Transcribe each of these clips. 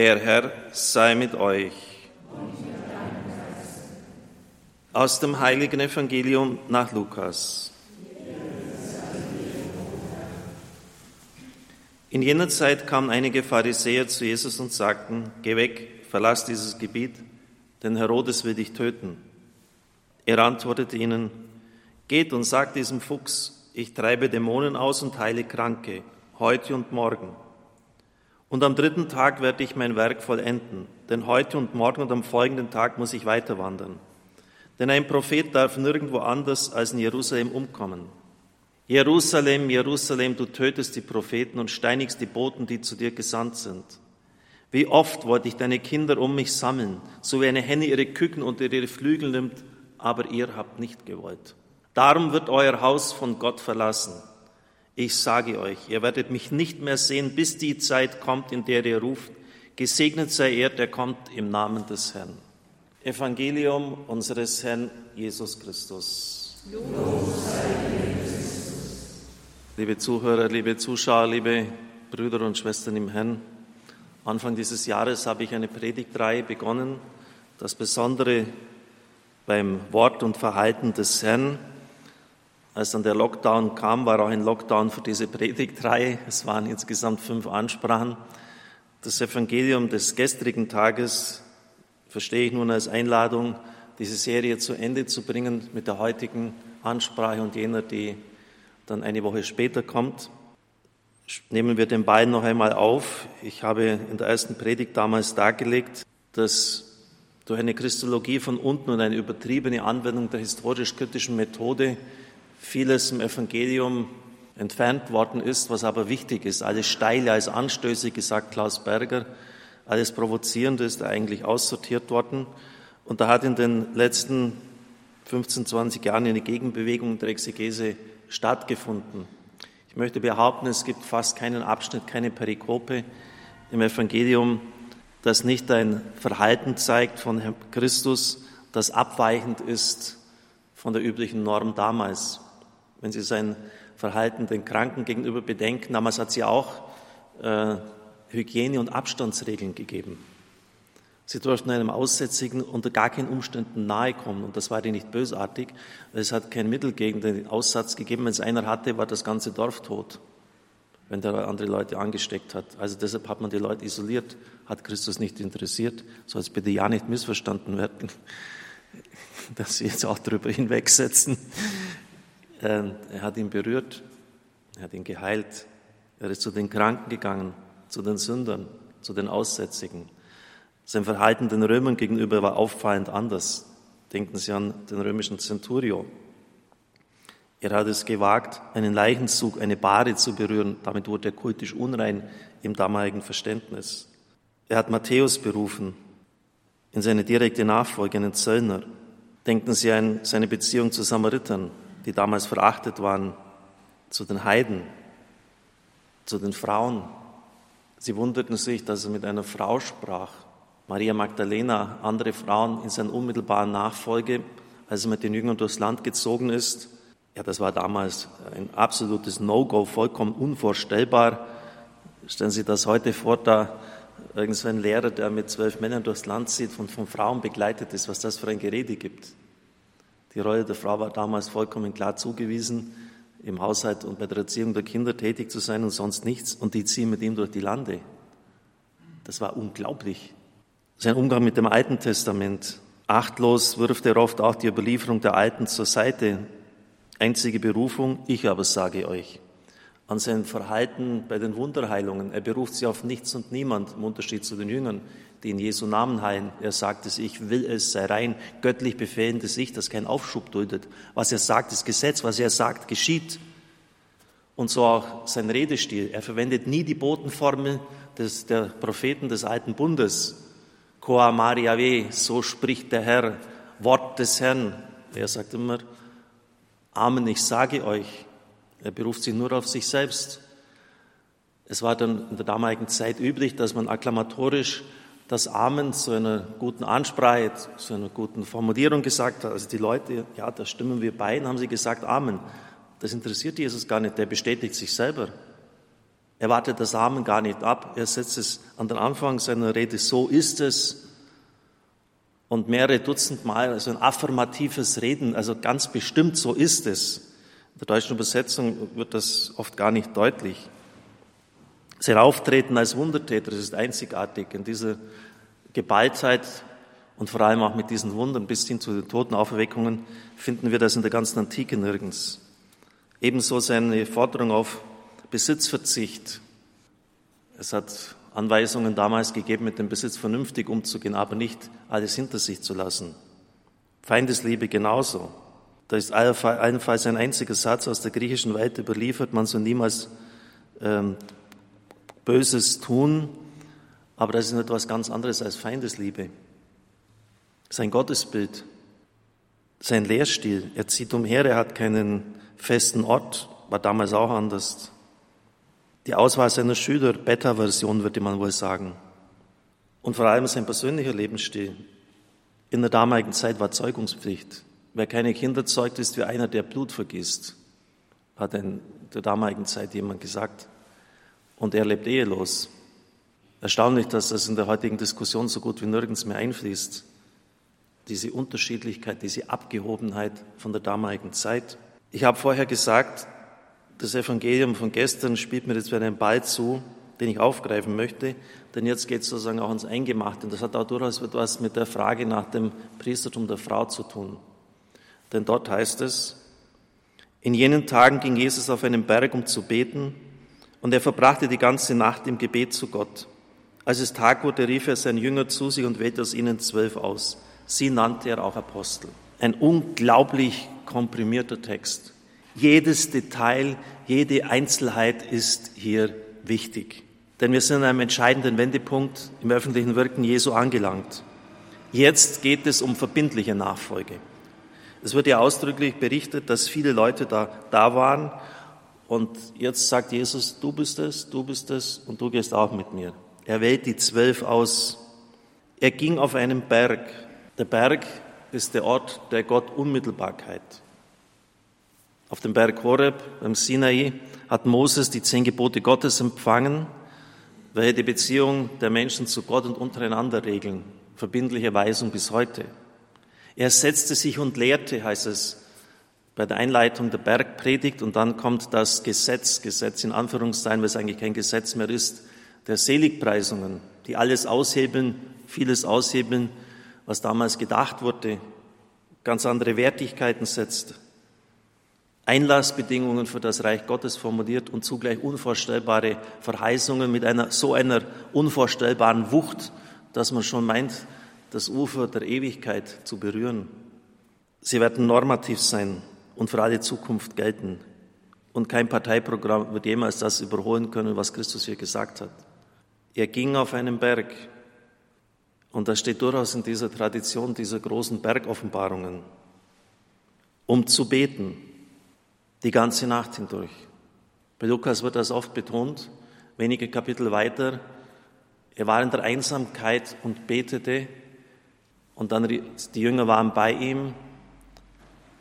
Der Herr sei mit euch. Aus dem heiligen Evangelium nach Lukas. In jener Zeit kamen einige Pharisäer zu Jesus und sagten, Geh weg, verlass dieses Gebiet, denn Herodes will dich töten. Er antwortete ihnen, Geht und sagt diesem Fuchs, ich treibe Dämonen aus und heile Kranke, heute und morgen und am dritten Tag werde ich mein Werk vollenden, denn heute und morgen und am folgenden Tag muss ich weiter wandern. Denn ein Prophet darf nirgendwo anders als in Jerusalem umkommen. Jerusalem, Jerusalem, du tötest die Propheten und steinigst die Boten, die zu dir gesandt sind. Wie oft wollte ich deine Kinder um mich sammeln, so wie eine Henne ihre Küken unter ihre Flügel nimmt, aber ihr habt nicht gewollt. Darum wird euer Haus von Gott verlassen. Ich sage euch, ihr werdet mich nicht mehr sehen, bis die Zeit kommt, in der ihr ruft, gesegnet sei er, der kommt im Namen des Herrn. Evangelium unseres Herrn Jesus Christus. Liebe Zuhörer, liebe Zuschauer, liebe Brüder und Schwestern im Herrn, Anfang dieses Jahres habe ich eine Predigtreihe begonnen, das Besondere beim Wort und Verhalten des Herrn als dann der Lockdown kam, war auch ein Lockdown für diese Predigtreihe. Es waren insgesamt fünf Ansprachen. Das Evangelium des gestrigen Tages verstehe ich nun als Einladung, diese Serie zu Ende zu bringen mit der heutigen Ansprache und jener, die dann eine Woche später kommt. Nehmen wir den beiden noch einmal auf. Ich habe in der ersten Predigt damals dargelegt, dass durch eine Christologie von unten und eine übertriebene Anwendung der historisch-kritischen Methode vieles im Evangelium entfernt worden ist, was aber wichtig ist. Alles Steile, alles Anstößige, sagt Klaus Berger, alles Provozierende ist eigentlich aussortiert worden. Und da hat in den letzten 15, 20 Jahren eine Gegenbewegung der Exegese stattgefunden. Ich möchte behaupten, es gibt fast keinen Abschnitt, keine Perikope im Evangelium, das nicht ein Verhalten zeigt von Herrn Christus, das abweichend ist von der üblichen Norm damals wenn Sie sein Verhalten den Kranken gegenüber bedenken. Damals hat ja auch äh, Hygiene- und Abstandsregeln gegeben. Sie durften einem Aussätzigen unter gar keinen Umständen nahe kommen. Und das war ja nicht bösartig. Es hat kein Mittel gegen den Aussatz gegeben. Wenn es einer hatte, war das ganze Dorf tot, wenn der andere Leute angesteckt hat. Also deshalb hat man die Leute isoliert. Hat Christus nicht interessiert. Soll es bitte ja nicht missverstanden werden, dass Sie jetzt auch darüber hinwegsetzen. Ähm, er hat ihn berührt, er hat ihn geheilt, er ist zu den Kranken gegangen, zu den Sündern, zu den Aussätzigen. Sein Verhalten den Römern gegenüber war auffallend anders. Denken Sie an den römischen Centurio. Er hat es gewagt, einen Leichenzug, eine Bade zu berühren. Damit wurde er kultisch unrein im damaligen Verständnis. Er hat Matthäus berufen in seine direkte Nachfolge, einen Zöllner. Denken Sie an seine Beziehung zu Samaritern die damals verachtet waren, zu den Heiden, zu den Frauen. Sie wunderten sich, dass er mit einer Frau sprach. Maria Magdalena, andere Frauen in seiner unmittelbaren Nachfolge, als er mit den Jüngern durchs Land gezogen ist. Ja, das war damals ein absolutes No-Go, vollkommen unvorstellbar. Stellen Sie das heute vor, da irgend so ein Lehrer, der mit zwölf Männern durchs Land zieht, von, von Frauen begleitet ist, was das für ein Gerede gibt. Die Rolle der Frau war damals vollkommen klar zugewiesen, im Haushalt und bei der Erziehung der Kinder tätig zu sein und sonst nichts. Und die ziehen mit ihm durch die Lande. Das war unglaublich. Sein Umgang mit dem Alten Testament. Achtlos wirft er oft auch die Überlieferung der Alten zur Seite. Einzige Berufung, ich aber sage euch. An sein Verhalten bei den Wunderheilungen. Er beruft sie auf nichts und niemand, im Unterschied zu den Jüngern die in Jesu Namen heilen. Er sagt es, ich will es, sei rein, göttlich befehlendes Ich, das kein Aufschub duldet. Was er sagt, ist Gesetz, was er sagt, geschieht. Und so auch sein Redestil. Er verwendet nie die Botenformel des, der Propheten des Alten Bundes. Koa Mariave, so spricht der Herr, Wort des Herrn. Er sagt immer, Amen, ich sage euch. Er beruft sich nur auf sich selbst. Es war dann in der damaligen Zeit üblich, dass man akklamatorisch das Amen zu einer guten Ansprache, zu einer guten Formulierung gesagt hat. Also die Leute, ja, da stimmen wir bei, und haben sie gesagt Amen. Das interessiert Jesus gar nicht, der bestätigt sich selber. Er wartet das Amen gar nicht ab. Er setzt es an den Anfang seiner Rede. So ist es. Und mehrere Dutzend Mal, also ein affirmatives Reden, also ganz bestimmt, so ist es. In der deutschen Übersetzung wird das oft gar nicht deutlich. Sein Auftreten als Wundertäter, ist einzigartig. In dieser Geballtheit und vor allem auch mit diesen Wundern bis hin zu den Totenauferweckungen finden wir das in der ganzen Antike nirgends. Ebenso seine Forderung auf Besitzverzicht. Es hat Anweisungen damals gegeben, mit dem Besitz vernünftig umzugehen, aber nicht alles hinter sich zu lassen. Feindesliebe genauso. Da ist allenfalls ein einziger Satz aus der griechischen Welt überliefert, man soll niemals ähm, Böses tun, aber das ist etwas ganz anderes als Feindesliebe. Sein Gottesbild, sein Lehrstil, er zieht umher, er hat keinen festen Ort, war damals auch anders. Die Auswahl seiner Schüler, Beta-Version würde man wohl sagen. Und vor allem sein persönlicher Lebensstil. In der damaligen Zeit war Zeugungspflicht. Wer keine Kinder zeugt, ist wie einer, der Blut vergisst, hat in der damaligen Zeit jemand gesagt. Und er lebt ehelos. Erstaunlich, dass das in der heutigen Diskussion so gut wie nirgends mehr einfließt. Diese Unterschiedlichkeit, diese Abgehobenheit von der damaligen Zeit. Ich habe vorher gesagt, das Evangelium von gestern spielt mir jetzt wieder einen Ball zu, den ich aufgreifen möchte, denn jetzt geht es sozusagen auch ins Eingemachte. Und das hat auch durchaus etwas mit der Frage nach dem Priestertum der Frau zu tun. Denn dort heißt es, in jenen Tagen ging Jesus auf einen Berg, um zu beten, und er verbrachte die ganze Nacht im Gebet zu Gott. Als es Tag wurde, rief er seinen Jünger zu sich und wählte aus ihnen zwölf aus. Sie nannte er auch Apostel. Ein unglaublich komprimierter Text. Jedes Detail, jede Einzelheit ist hier wichtig. Denn wir sind an einem entscheidenden Wendepunkt im öffentlichen Wirken Jesu angelangt. Jetzt geht es um verbindliche Nachfolge. Es wird ja ausdrücklich berichtet, dass viele Leute da, da waren und jetzt sagt Jesus, du bist es, du bist es und du gehst auch mit mir. Er wählt die zwölf aus. Er ging auf einen Berg. Der Berg ist der Ort der Gott Unmittelbarkeit. Auf dem Berg Horeb, beim Sinai, hat Moses die zehn Gebote Gottes empfangen, welche die Beziehung der Menschen zu Gott und untereinander regeln. Verbindliche Weisung bis heute. Er setzte sich und lehrte, heißt es bei der Einleitung der Bergpredigt, und dann kommt das Gesetz, Gesetz in Anführungszeichen, weil es eigentlich kein Gesetz mehr ist, der Seligpreisungen, die alles aushebeln, vieles aushebeln, was damals gedacht wurde, ganz andere Wertigkeiten setzt. Einlassbedingungen für das Reich Gottes formuliert und zugleich unvorstellbare Verheißungen mit einer so einer unvorstellbaren Wucht, dass man schon meint, das Ufer der Ewigkeit zu berühren. Sie werden normativ sein und für alle Zukunft gelten. Und kein Parteiprogramm wird jemals das überholen können, was Christus hier gesagt hat. Er ging auf einen Berg. Und das steht durchaus in dieser Tradition dieser großen Bergoffenbarungen, um zu beten die ganze Nacht hindurch. Bei Lukas wird das oft betont, wenige Kapitel weiter. Er war in der Einsamkeit und betete und dann die Jünger waren bei ihm.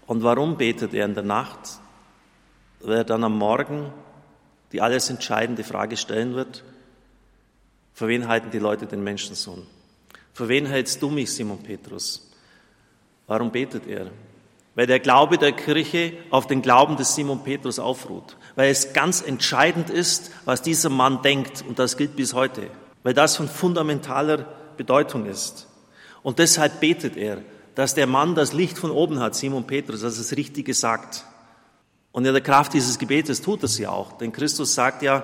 Und warum betet er in der Nacht? Weil er dann am Morgen die alles entscheidende Frage stellen wird, für wen halten die Leute den Menschensohn? Für wen hältst du mich, Simon Petrus? Warum betet er? weil der Glaube der Kirche auf den Glauben des Simon Petrus aufruht, weil es ganz entscheidend ist, was dieser Mann denkt und das gilt bis heute, weil das von fundamentaler Bedeutung ist. Und deshalb betet er, dass der Mann das Licht von oben hat, Simon Petrus, dass es Richtige sagt. Und in der Kraft dieses Gebetes tut er sie auch, denn Christus sagt ja,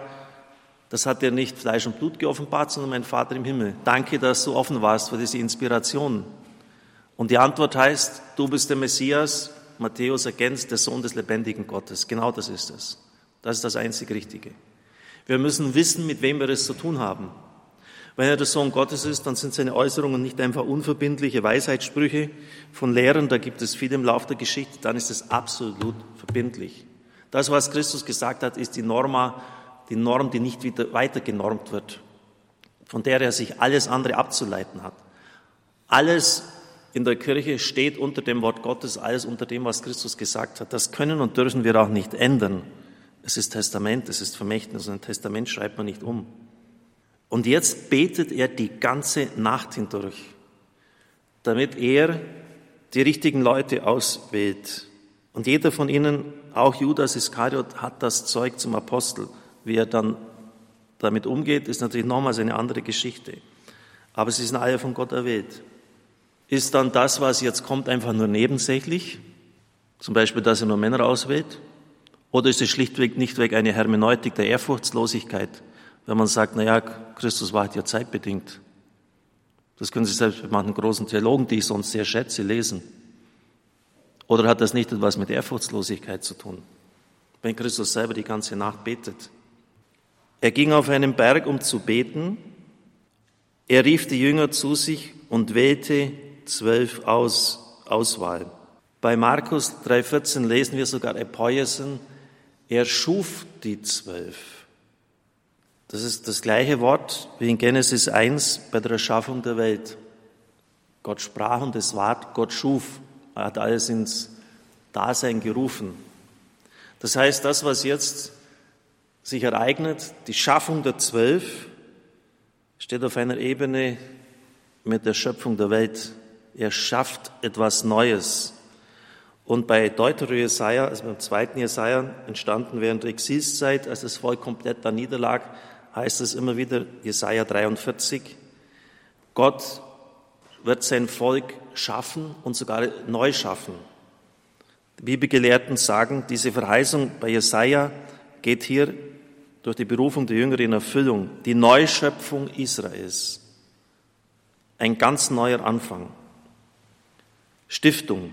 das hat er nicht Fleisch und Blut geoffenbart, sondern mein Vater im Himmel. Danke, dass du offen warst für diese Inspiration. Und die Antwort heißt, du bist der Messias, Matthäus ergänzt, der Sohn des lebendigen Gottes. Genau das ist es. Das ist das einzig Richtige. Wir müssen wissen, mit wem wir es zu tun haben. Wenn er der Sohn Gottes ist, dann sind seine Äußerungen nicht einfach unverbindliche Weisheitssprüche von Lehrern, da gibt es viele im Laufe der Geschichte, dann ist es absolut verbindlich. Das, was Christus gesagt hat, ist die Norma, die Norm, die nicht wieder weiter genormt wird, von der er sich alles andere abzuleiten hat. Alles in der Kirche steht unter dem Wort Gottes alles unter dem, was Christus gesagt hat. Das können und dürfen wir auch nicht ändern. Es ist Testament, es ist Vermächtnis ein Testament schreibt man nicht um. Und jetzt betet er die ganze Nacht hindurch, damit er die richtigen Leute auswählt. Und jeder von ihnen, auch Judas Iskariot, hat das Zeug zum Apostel. Wie er dann damit umgeht, ist natürlich nochmals eine andere Geschichte. Aber sie sind alle von Gott erwählt. Ist dann das, was jetzt kommt, einfach nur nebensächlich? Zum Beispiel, dass er nur Männer auswählt? Oder ist es schlichtweg nichtweg eine Hermeneutik der Ehrfurchtslosigkeit, wenn man sagt, na ja, Christus war halt ja zeitbedingt? Das können Sie selbst bei manchen großen Theologen, die ich sonst sehr schätze, lesen. Oder hat das nicht etwas mit Ehrfurchtslosigkeit zu tun? Wenn Christus selber die ganze Nacht betet. Er ging auf einen Berg, um zu beten. Er rief die Jünger zu sich und wählte zwölf aus, Auswahl. Bei Markus 3,14 lesen wir sogar Epoiesen, er schuf die zwölf. Das ist das gleiche Wort wie in Genesis 1 bei der Erschaffung der Welt. Gott sprach und es ward, Gott schuf. Er hat alles ins Dasein gerufen. Das heißt, das, was jetzt sich ereignet, die Schaffung der Zwölf, steht auf einer Ebene mit der Schöpfung der Welt. Er schafft etwas Neues. Und bei Deutero Jesaja, also beim zweiten Jesaja, entstanden während der Exilszeit, als das Volk komplett da niederlag, heißt es immer wieder, Jesaja 43, Gott wird sein Volk schaffen und sogar neu schaffen. Die Bibelgelehrten sagen, diese Verheißung bei Jesaja geht hier durch die Berufung der Jünger in Erfüllung. Die Neuschöpfung Israels. Ein ganz neuer Anfang. Stiftung.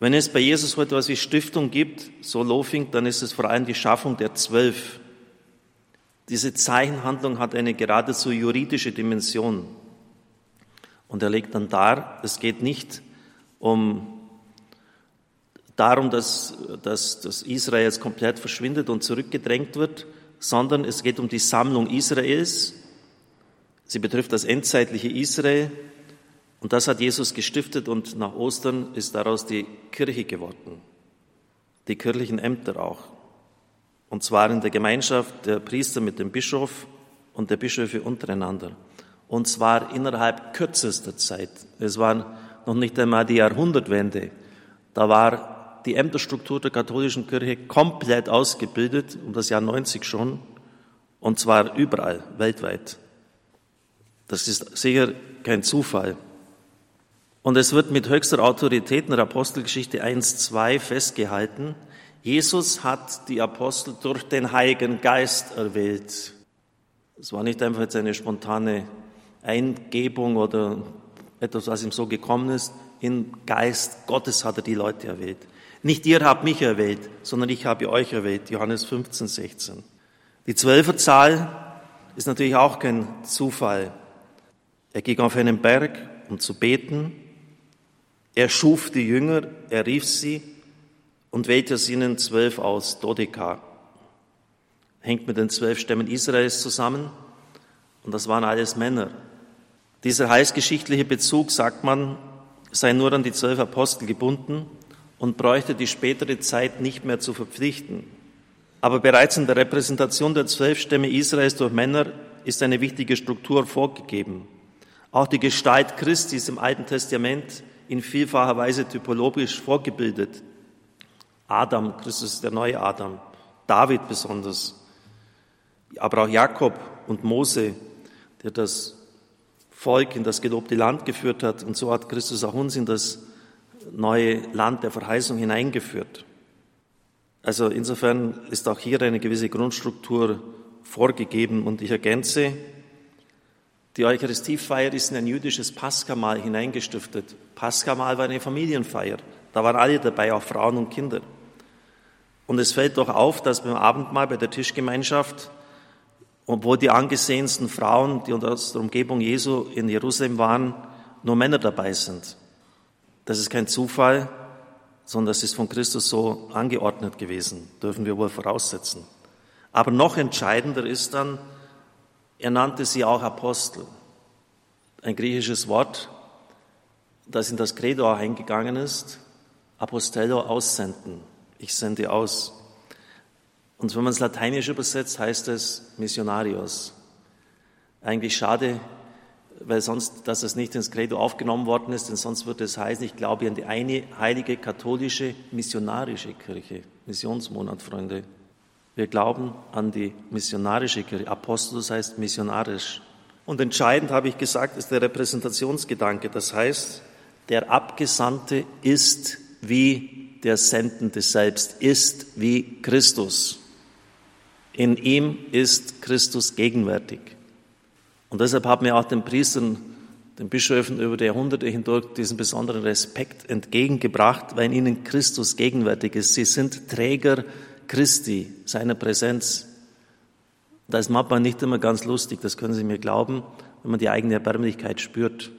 Wenn es bei Jesus heute etwas wie Stiftung gibt, so Lofing, dann ist es vor allem die Schaffung der Zwölf. Diese Zeichenhandlung hat eine geradezu juridische Dimension. Und er legt dann dar, es geht nicht um darum, dass, dass, dass Israel jetzt komplett verschwindet und zurückgedrängt wird, sondern es geht um die Sammlung Israels. Sie betrifft das endzeitliche Israel und das hat Jesus gestiftet und nach Ostern ist daraus die Kirche geworden. Die kirchlichen Ämter auch. Und zwar in der Gemeinschaft der Priester mit dem Bischof und der Bischöfe untereinander. Und zwar innerhalb kürzester Zeit. Es war noch nicht einmal die Jahrhundertwende. Da war die Ämterstruktur der katholischen Kirche komplett ausgebildet, um das Jahr 90 schon. Und zwar überall, weltweit. Das ist sicher kein Zufall. Und es wird mit höchster Autorität in der Apostelgeschichte 1.2 festgehalten, Jesus hat die Apostel durch den Heiligen Geist erwählt. Es war nicht einfach jetzt eine spontane Eingebung oder etwas, was ihm so gekommen ist. Im Geist Gottes hat er die Leute erwählt. Nicht ihr habt mich erwählt, sondern ich habe euch erwählt. Johannes 15, 16. Die Zwölferzahl ist natürlich auch kein Zufall. Er ging auf einen Berg, um zu beten. Er schuf die Jünger, er rief sie und wählte aus ihnen zwölf aus, Dodeka. Hängt mit den zwölf Stämmen Israels zusammen und das waren alles Männer. Dieser heißgeschichtliche Bezug, sagt man, sei nur an die zwölf Apostel gebunden und bräuchte die spätere Zeit nicht mehr zu verpflichten. Aber bereits in der Repräsentation der zwölf Stämme Israels durch Männer ist eine wichtige Struktur vorgegeben. Auch die Gestalt Christi ist im Alten Testament in vielfacher Weise typologisch vorgebildet. Adam, Christus ist der neue Adam, David besonders, aber auch Jakob und Mose, der das Volk in das gelobte Land geführt hat. Und so hat Christus auch uns in das neue Land der Verheißung hineingeführt. Also insofern ist auch hier eine gewisse Grundstruktur vorgegeben. Und ich ergänze, die Eucharistiefeier ist in ein jüdisches Paschamahl hineingestiftet. Paschamahl war eine Familienfeier. Da waren alle dabei, auch Frauen und Kinder. Und es fällt doch auf, dass beim Abendmahl bei der Tischgemeinschaft, obwohl die angesehensten Frauen, die aus der Umgebung Jesu in Jerusalem waren, nur Männer dabei sind. Das ist kein Zufall, sondern das ist von Christus so angeordnet gewesen, dürfen wir wohl voraussetzen. Aber noch entscheidender ist dann, er nannte sie auch Apostel. Ein griechisches Wort, das in das Credo eingegangen ist. Apostello aussenden. Ich sende aus. Und wenn man es lateinisch übersetzt, heißt es Missionarios. Eigentlich schade, weil sonst, dass es nicht ins Credo aufgenommen worden ist, denn sonst würde es heißen, ich glaube an die eine heilige katholische missionarische Kirche. Missionsmonat, Freunde. Wir glauben an die missionarische Kirche. Apostel heißt missionarisch. Und entscheidend, habe ich gesagt, ist der Repräsentationsgedanke. Das heißt, der Abgesandte ist wie der Sendende selbst, ist wie Christus. In ihm ist Christus gegenwärtig. Und deshalb haben wir auch den Priestern, den Bischöfen über die Jahrhunderte hindurch diesen besonderen Respekt entgegengebracht, weil ihnen Christus gegenwärtig ist. Sie sind Träger Christi, seiner Präsenz. Da ist manchmal nicht immer ganz lustig, das können Sie mir glauben, wenn man die eigene Erbärmlichkeit spürt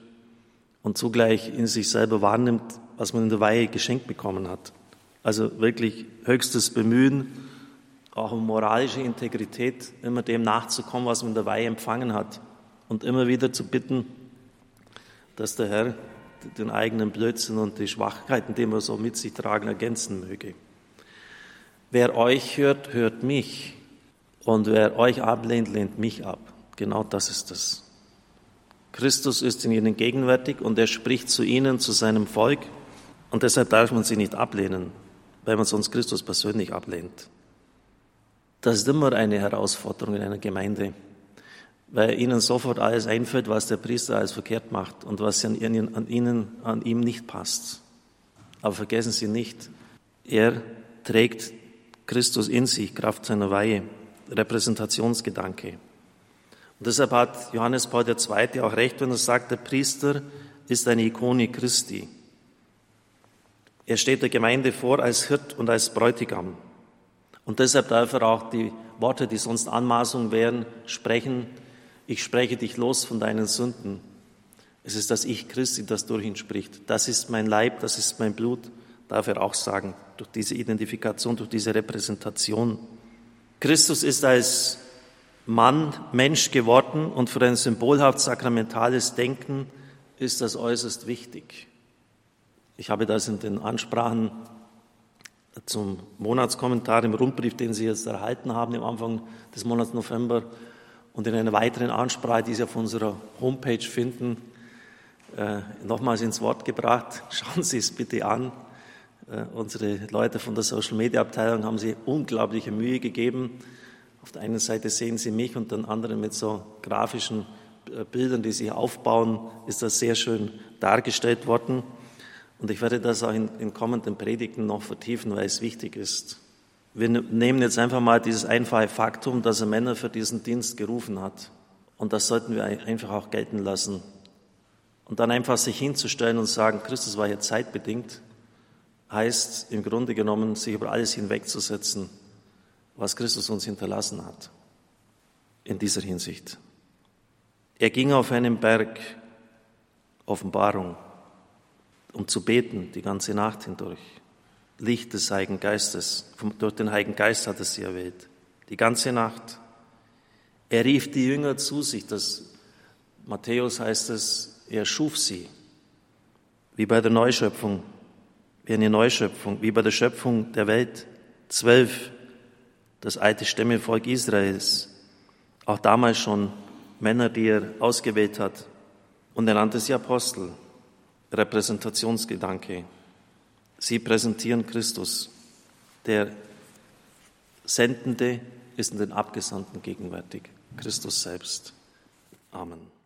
und zugleich in sich selber wahrnimmt, was man in der Weihe geschenkt bekommen hat. Also wirklich höchstes Bemühen, auch um moralische Integrität, immer dem nachzukommen, was man in der Weihe empfangen hat und immer wieder zu bitten, dass der Herr den eigenen Blödsinn und die Schwachkeiten, die wir so mit sich tragen, ergänzen möge. Wer euch hört, hört mich. Und wer euch ablehnt, lehnt mich ab. Genau das ist es. Christus ist in ihnen gegenwärtig und er spricht zu ihnen, zu seinem Volk. Und deshalb darf man sie nicht ablehnen, weil man sonst Christus persönlich ablehnt. Das ist immer eine Herausforderung in einer Gemeinde weil ihnen sofort alles einfällt, was der Priester alles verkehrt macht und was an ihnen, an ihnen, an ihm nicht passt. Aber vergessen Sie nicht, er trägt Christus in sich, Kraft seiner Weihe, Repräsentationsgedanke. Und deshalb hat Johannes Paul II. auch recht, wenn er sagt, der Priester ist eine Ikone Christi. Er steht der Gemeinde vor als Hirt und als Bräutigam. Und deshalb darf er auch die Worte, die sonst Anmaßung wären, sprechen, ich spreche dich los von deinen Sünden. Es ist das Ich Christi, das durch ihn spricht. Das ist mein Leib, das ist mein Blut, darf er auch sagen, durch diese Identifikation, durch diese Repräsentation. Christus ist als Mann Mensch geworden und für ein symbolhaft sakramentales Denken ist das äußerst wichtig. Ich habe das in den Ansprachen zum Monatskommentar im Rundbrief, den Sie jetzt erhalten haben, im Anfang des Monats November, und in einer weiteren Ansprache, die Sie auf unserer Homepage finden, äh, nochmals ins Wort gebracht. Schauen Sie es bitte an. Äh, unsere Leute von der Social Media Abteilung haben sich unglaubliche Mühe gegeben. Auf der einen Seite sehen Sie mich und dann anderen mit so grafischen äh, Bildern, die sich aufbauen, ist das sehr schön dargestellt worden. Und ich werde das auch in, in kommenden Predigten noch vertiefen, weil es wichtig ist. Wir nehmen jetzt einfach mal dieses einfache Faktum, dass er Männer für diesen Dienst gerufen hat. Und das sollten wir einfach auch gelten lassen. Und dann einfach sich hinzustellen und sagen, Christus war hier zeitbedingt, heißt im Grunde genommen, sich über alles hinwegzusetzen, was Christus uns hinterlassen hat. In dieser Hinsicht. Er ging auf einen Berg, Offenbarung, um zu beten die ganze Nacht hindurch. Licht des Heiligen Geistes. Durch den Heiligen Geist hat er sie erwählt. Die ganze Nacht. Er rief die Jünger zu sich. Das Matthäus heißt es, er schuf sie. Wie bei der Neuschöpfung, wie eine Neuschöpfung, wie bei der Schöpfung der Welt. Zwölf, das alte Stämmevolk Israels. Auch damals schon Männer, die er ausgewählt hat. Und er nannte sie Apostel. Repräsentationsgedanke. Sie präsentieren Christus. Der Sendende ist in den Abgesandten gegenwärtig, Christus selbst. Amen.